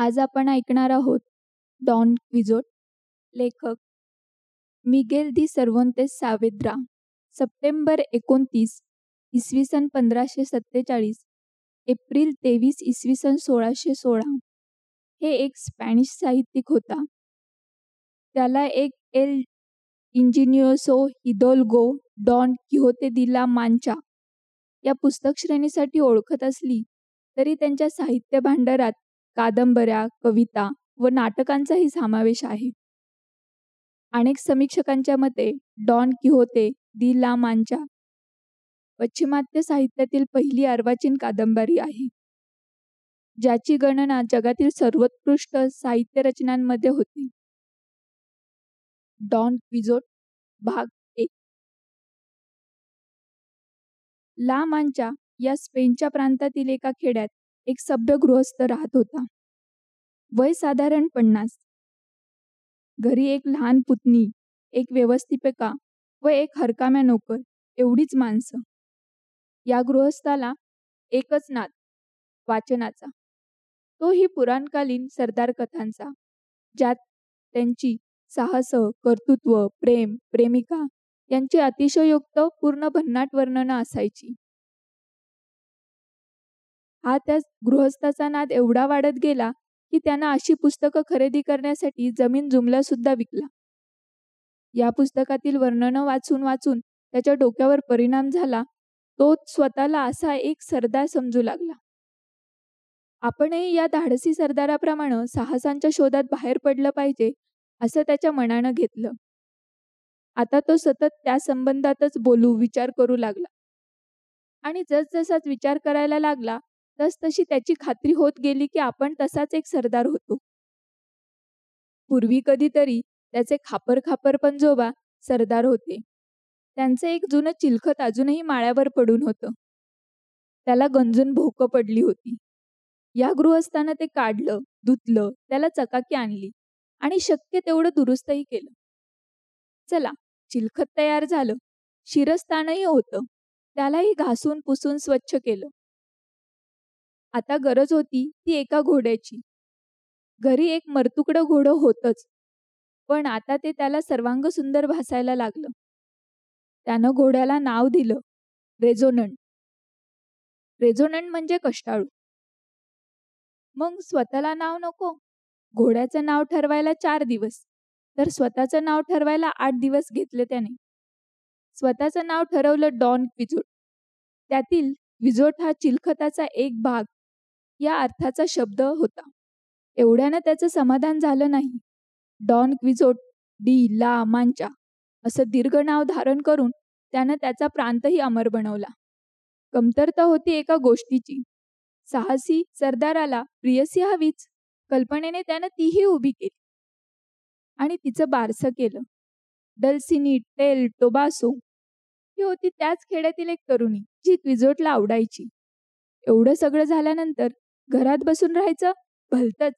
आज आपण ऐकणार आहोत डॉन क्विझोट लेखक मिगेल दी सर्वोंतेस सावेद्रा सप्टेंबर एकोणतीस इसवी सन पंधराशे सत्तेचाळीस एप्रिल तेवीस इसवी सन सोळाशे सोळा. हे एक स्पॅनिश साहित्यिक होता. त्याला एक एल इंजिनियोसो हिदोल्गो डॉन किहोते दिला मांचा या पुस्तक श्रेणीसाठी ओळखत असली तरी त्यांच्या साहित्य भांडारात कादंबऱ्या कविता व नाटकांचाही समावेश आहे. अनेक समीक्षकांच्या मते डॉन किहोते दी ला मांचा पश्चिमात्य साहित्यातील पहिली अर्वाचीन कादंबरी आहे. ज्याची गणना जगातील सर्वोत्कृष्ट साहित्य रचनांमध्ये होती. डॉन क्विजोट भाग एक. ला मांचा या स्पेनच्या प्रांतातील एका खेड्यात एक सभ्य गृहस्थ राहत होता. वय साधारण पन्नास. घरी एक लहान पुतणी एक व्यवस्थिपिका व एक हरकाम्या नोकर एवढीच माणसं. या गृहस्थाला एकच नाद वाचनाचा. तोही पुराणकालीन सरदार कथांचा ज्यात त्यांची साहस कर्तृत्व प्रेम प्रेमिका यांची अतिशयोक्त पूर्ण भन्नाट वर्णनं असायची. हा त्या गृहस्थाचा नाद एवढा वाढत गेला की त्यांना अशी पुस्तकं खरेदी करण्यासाठी जमीन जुमला सुद्धा विकला. या पुस्तकातील वर्णनं वाचून वाचून त्याच्या डोक्यावर परिणाम झाला तो स्वतःला असा एक सरदार समजू लागला. आपणही या धाडसी सरदाराप्रमाणे साहसांच्या शोधात बाहेर पडलं पाहिजे असं त्याच्या मनानं घेतलं. आता तो सतत त्या संबंधातच बोलू विचार करू लागला. आणि जसजसाच विचार करायला लागला तसतशी त्याची खात्री होत गेली की आपण तसाच एक सरदार होतो. पूर्वी कधीतरी त्याचे खापर खापर पंजोबा सरदार होते. त्यांचं एक जुनं चिलखत अजूनही माळ्यावर पडून होतं. त्याला गंजून भोकं पडली होती. या गृहस्थानं ते काढलं धुतलं त्याला चकाकी आणली आणि शक्य तेवढं दुरुस्तही केलं. चला चिलखत तयार झालं. शिरस्थानही होतं. त्यालाही घासून पुसून स्वच्छ केलं. आता गरज होती ती एका घोड्याची. घरी एक मरतुकडं घोडं होतच पण आता ते त्याला सर्वांग सुंदर भासायला लागलं. त्यानं घोड्याला नाव दिलं रेझोनंट. रेझोनंट म्हणजे कष्टाळू. मग स्वतःला नाव नको घोड्याचं नाव ठरवायला चार दिवस तर स्वतःचं नाव ठरवायला आठ दिवस घेतले त्याने. स्वतःचं नाव ठरवलं डॉन क्विझोट. त्यातील विजोट हा चिलखताचा एक भाग या अर्थाचा शब्द होता. एवढ्यानं त्याचं समाधान झालं नाही. डॉन क्विझोट डी ला मांचा असं दीर्घ नाव धारण करून त्यानं त्याचा प्रांतही अमर बनवला. कमतरता होती एका गोष्टीची. साहसी सरदाराला प्रियसी हवीच कल्पनेने त्यानं तीही उभी केली. आणि तिचं बारसं केलं. डल्सिनी टेल टोबासो ही होती त्याच खेड्यातील एक तरुणी जी क्विझोटला आवडायची. एवढं सगळं झाल्यानंतर घरात बसून राहायचं? भलतच.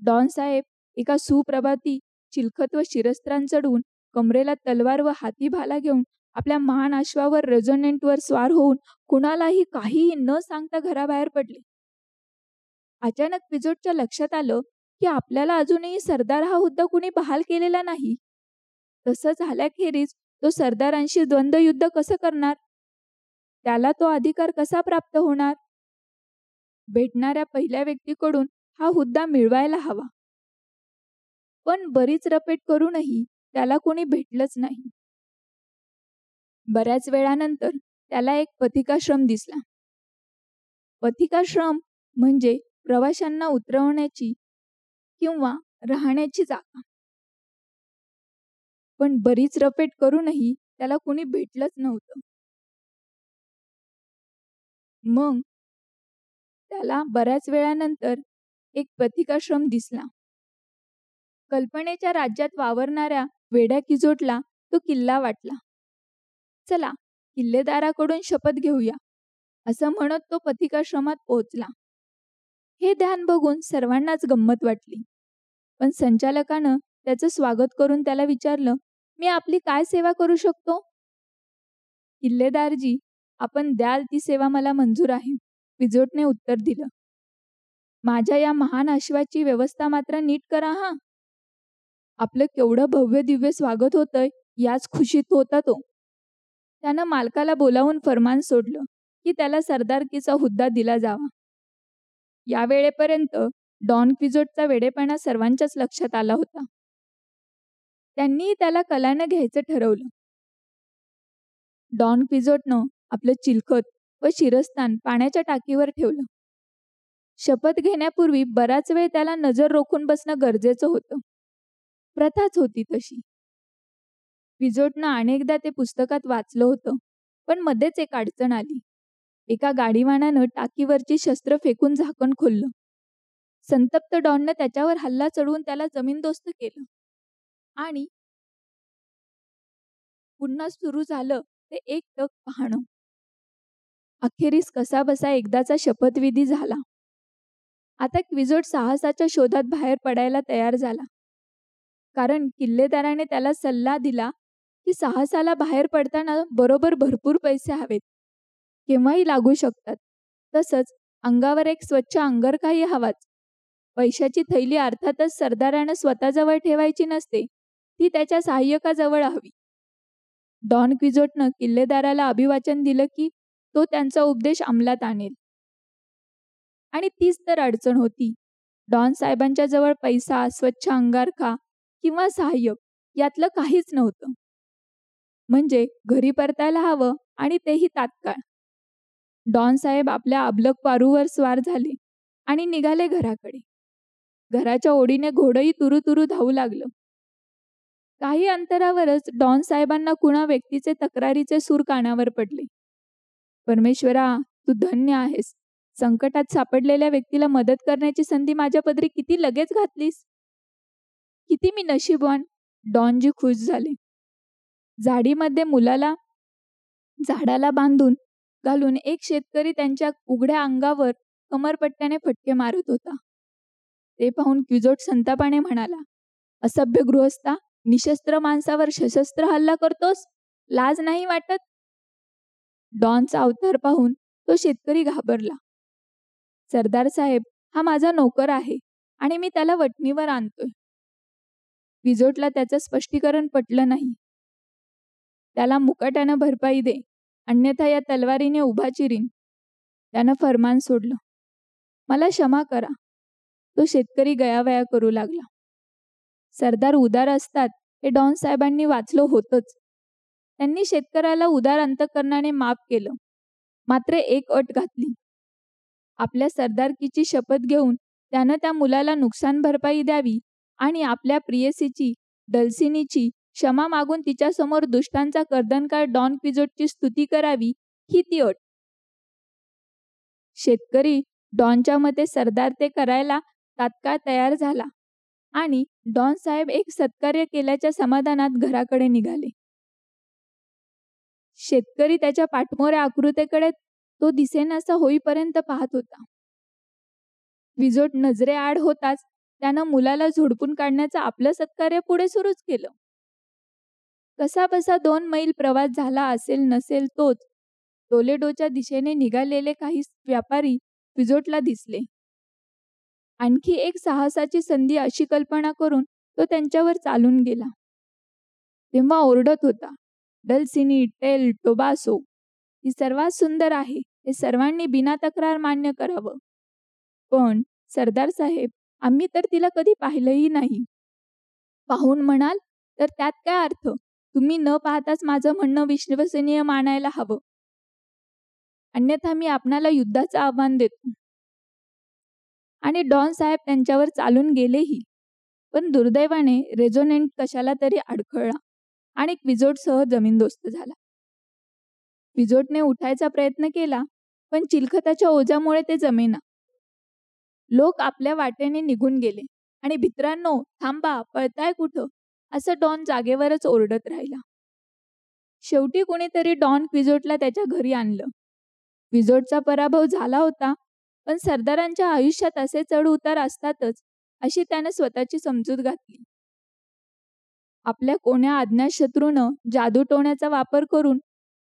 डॉन साहेब एका सुप्रभाती चिलखत व शिरस्त्रां चढवून कमरेला तलवार व हाती भाला घेऊन आपल्या महान अश्वावर रेझोनेंटवर स्वार होऊन कुणालाही काहीही न सांगता घराबाहेर पडले. अचानक पिजोटच्या लक्षात आलं की आपल्याला अजूनही सरदार हा हुद्दा कुणी बहाल केलेला नाही. तसं झाल्याखेरीज तो सरदारांशी द्वंद्व युद्ध कसं करणार? त्याला तो अधिकार कसा प्राप्त होणार? भेटणाऱ्या पहिल्या व्यक्तीकडून हा हुद्दा मिळवायला हवा. पण बरीच रपेट करूनही त्याला कोणी भेटलंच नाही. बऱ्याच वेळानंतर त्याला एक पथिकाश्रम दिसला. पथिकाश्रम म्हणजे प्रवाशांना उतरवण्याची किंवा राहण्याची जागा. पण बरीच रपेट करूनही त्याला कुणी भेटलंच नव्हतं. मग त्याला बऱ्याच वेळानंतर एक प्रतिकाश्रम दिसला. कल्पनेच्या राज्यात वावरणाऱ्या वेड्या किजोटला तो किल्ला वाटला. चला किल्लेदाराकडून शपथ घेऊया असं म्हणत तो पथिकाश्रमात पोहोचला. हे ध्यान बघून सर्वांनाच गंमत वाटली. पण संचालकानं त्याचं स्वागत करून त्याला विचारलं मी आपली काय सेवा करू शकतो? किल्लेदारजी आपण द्याल ती सेवा मला मंजूर आहे. पिजोटने उत्तर दिलं. माझ्या या महान अश्वाची व्यवस्था मात्र नीट करा हा. आपलं केवढं भव्य दिव्य स्वागत होतंय याच खुशीत होता तो. त्यानं मालकाला बोलावून फरमान सोडलं की त्याला सरदारकीचा हुद्दा दिला जावा. या वेळेपर्यंत डॉन क्विजोटचा वेडेपणा सर्वांच्याच लक्षात आला होता. त्यांनी त्याला कलानं घ्यायचं ठरवलं. डॉन क्विजोटनं आपलं चिलखत व शिरस्थान पाण्याच्या टाकीवर ठेवलं. शपथ घेण्यापूर्वी बराच वेळ त्याला नजर रोखून बसणं गरजेचं होतं. प्रथाच होती तशी. विजोटनं अनेकदा ते पुस्तकात वाचलं होतं पण मध्येच एक अडचण आली. एका गाडीवानानं टाकीवरची शस्त्र फेकून झाकण खोललं. संतप्त डॉननं त्याच्यावर हल्ला चढवून त्याला जमीनदोस्त केलं. आणि पुन्हा सुरू झालं ते एक टक पाहणं. अखेरीस कसा बसा एकदाचा शपथविधी झाला. आता क्विजोट साहसाच्या शोधात बाहेर पडायला तयार झाला. कारण किल्लेदाराने त्याला सल्ला दिला की साहसाला बाहेर पडताना बरोबर भरपूर पैसे हवेत. केव्हाही लागू शकतात. तसंच अंगावर एक स्वच्छ अंगरखाही हवाच. पैशाची थैली अर्थातच सरदारानं स्वतःजवळ ठेवायची नसते ती त्याच्या सहाय्यकाजवळ हवी. डॉन क्विजोटनं किल्लेदाराला अभिवाचन दिलं की तो त्यांचा उपदेश अंमलात आणेल. आणि तीच तर अडचण होती. डॉन साहेबांच्या जवळ पैसा स्वच्छ अंगारखा किंवा सहाय्यक यातलं काहीच नव्हतं. म्हणजे घरी परतायला हवं आणि तेही तात्काळ. डॉन साहेब आपल्या अबलक पारूवर स्वार झाले आणि निघाले घराकडे. घराच्या ओढीने घोडही तुरु तुरु धावू लागलं. काही अंतरावरच डॉन साहेबांना कुणा व्यक्तीचे तक्रारीचे सूर कानावर पडले. परमेश्वरा तू धन्य आहेस. संकटात सापडलेल्या व्यक्तीला मदत करण्याची संधी माझ्या पदरी किती लगेच घातलीस? किती मी नशीबवान? डॉनजी खुश झाले. झाडीमध्ये मुलाला झाडाला बांधून घालून एक शेतकरी त्यांच्या उघड्या अंगावर कमरपट्ट्याने फटके मारत होता. ते पाहून क्युजोट संतापाने म्हणाला असभ्य गृहस्था निशस्त्र माणसावर सशस्त्र हल्ला करतोस? लाज नाही वाटत? डॉनचा अवतार पाहून तो शेतकरी घाबरला. सरदार साहेब हा माझा नोकर आहे आणि मी त्याला वटणीवर आणतोय. विजोटला त्याचं स्पष्टीकरण पटलं नाही. त्याला मुकाट्यानं भरपाई दे अन्यथा या तलवारीने उभा चिरीन. त्यानं फरमान सोडलं. मला क्षमा करा. तो शेतकरी गयावया करू लागला. सरदार उदार असतात हे डॉन साहेबांनी वाचलं होतंच. त्यांनी शेतकऱ्याला उदार अंतकरणाने माफ केलं. मात्र एक अट घातली. आपल्या सरदारकीची शपथ घेऊन त्यानं त्या मुलाला नुकसान भरपाई द्यावी आणि आपल्या प्रियसीची दलसिनीची क्षमा मागून तिच्यासमोर दुष्टांचा कर्दनकार डॉन क्विजोटची स्तुती करावी ही ती अट. शेतकरी डॉनच्या मते सरदार ते करायला तात्काळ तयार झाला आणि डॉन साहेब एक सत्कार्य केल्याच्या समाधानात घराकडे निघाले. शेतकरी त्याच्या पाठमोऱ्या आकृतेकडे तो दिसेनासा होईपर्यंत पाहत होता. विजोट नजरे आड होताच त्यानं मुलाला झोडपून काढण्याचं आपलं सत्कार्य पुढे सुरूच केलं. कसा बसा दोन मैल प्रवास झाला असेल नसेल तोच टोलेडोच्या दिशेने निघालेले काही व्यापारी विजोटला दिसले. आणखी एक साहसाची संधी अशी कल्पना करून तो त्यांच्यावर चालून गेला. तेव्हा ओरडत होता डलसिनी टेल टोबासो ही सर्वात सुंदर आहे. हे सर्वांनी बिना तक्रार मान्य करावं. पण सरदार साहेब आम्ही तर तिला कधी पाहिलंही नाही. पाहून म्हणाल तर त्यात काय अर्थ? तुम्ही न पाहताच माझं म्हणणं विश्वसनीय मानायला हवं. अन्यथा मी आपणाला युद्धाचं आव्हान देतो. आणि डॉन साहेब त्यांच्यावर चालून गेलेही. पण दुर्दैवाने रेझोनेंट कशाला तरी अडखळला. आणि क्विजोटसह जमीनदोस्त झाला. क्विजोटने उठायचा प्रयत्न केला पण चिलखताच्या ओझ्यामुळे ते जमेना. लोक आपल्या वाटेने निघून गेले आणि भित्रांनो थांबा पळताय कुठं? असं डॉन जागेवरच ओरडत राहिला. शेवटी कोणीतरी डॉन क्विजोटला त्याच्या घरी आणलं. क्विजोटचा पराभव झाला होता पण सरदारांच्या आयुष्यात असे चढ उतार असतातच अशी त्याने स्वतःची समजूत घातली. आपल्या कोण्या अज्ञात शत्रूनं जादू टोण्याचा वापर करून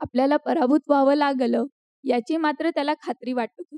आपल्याला पराभूत व्हावं लागलं याची मात्र त्याला खात्री वाटत होती.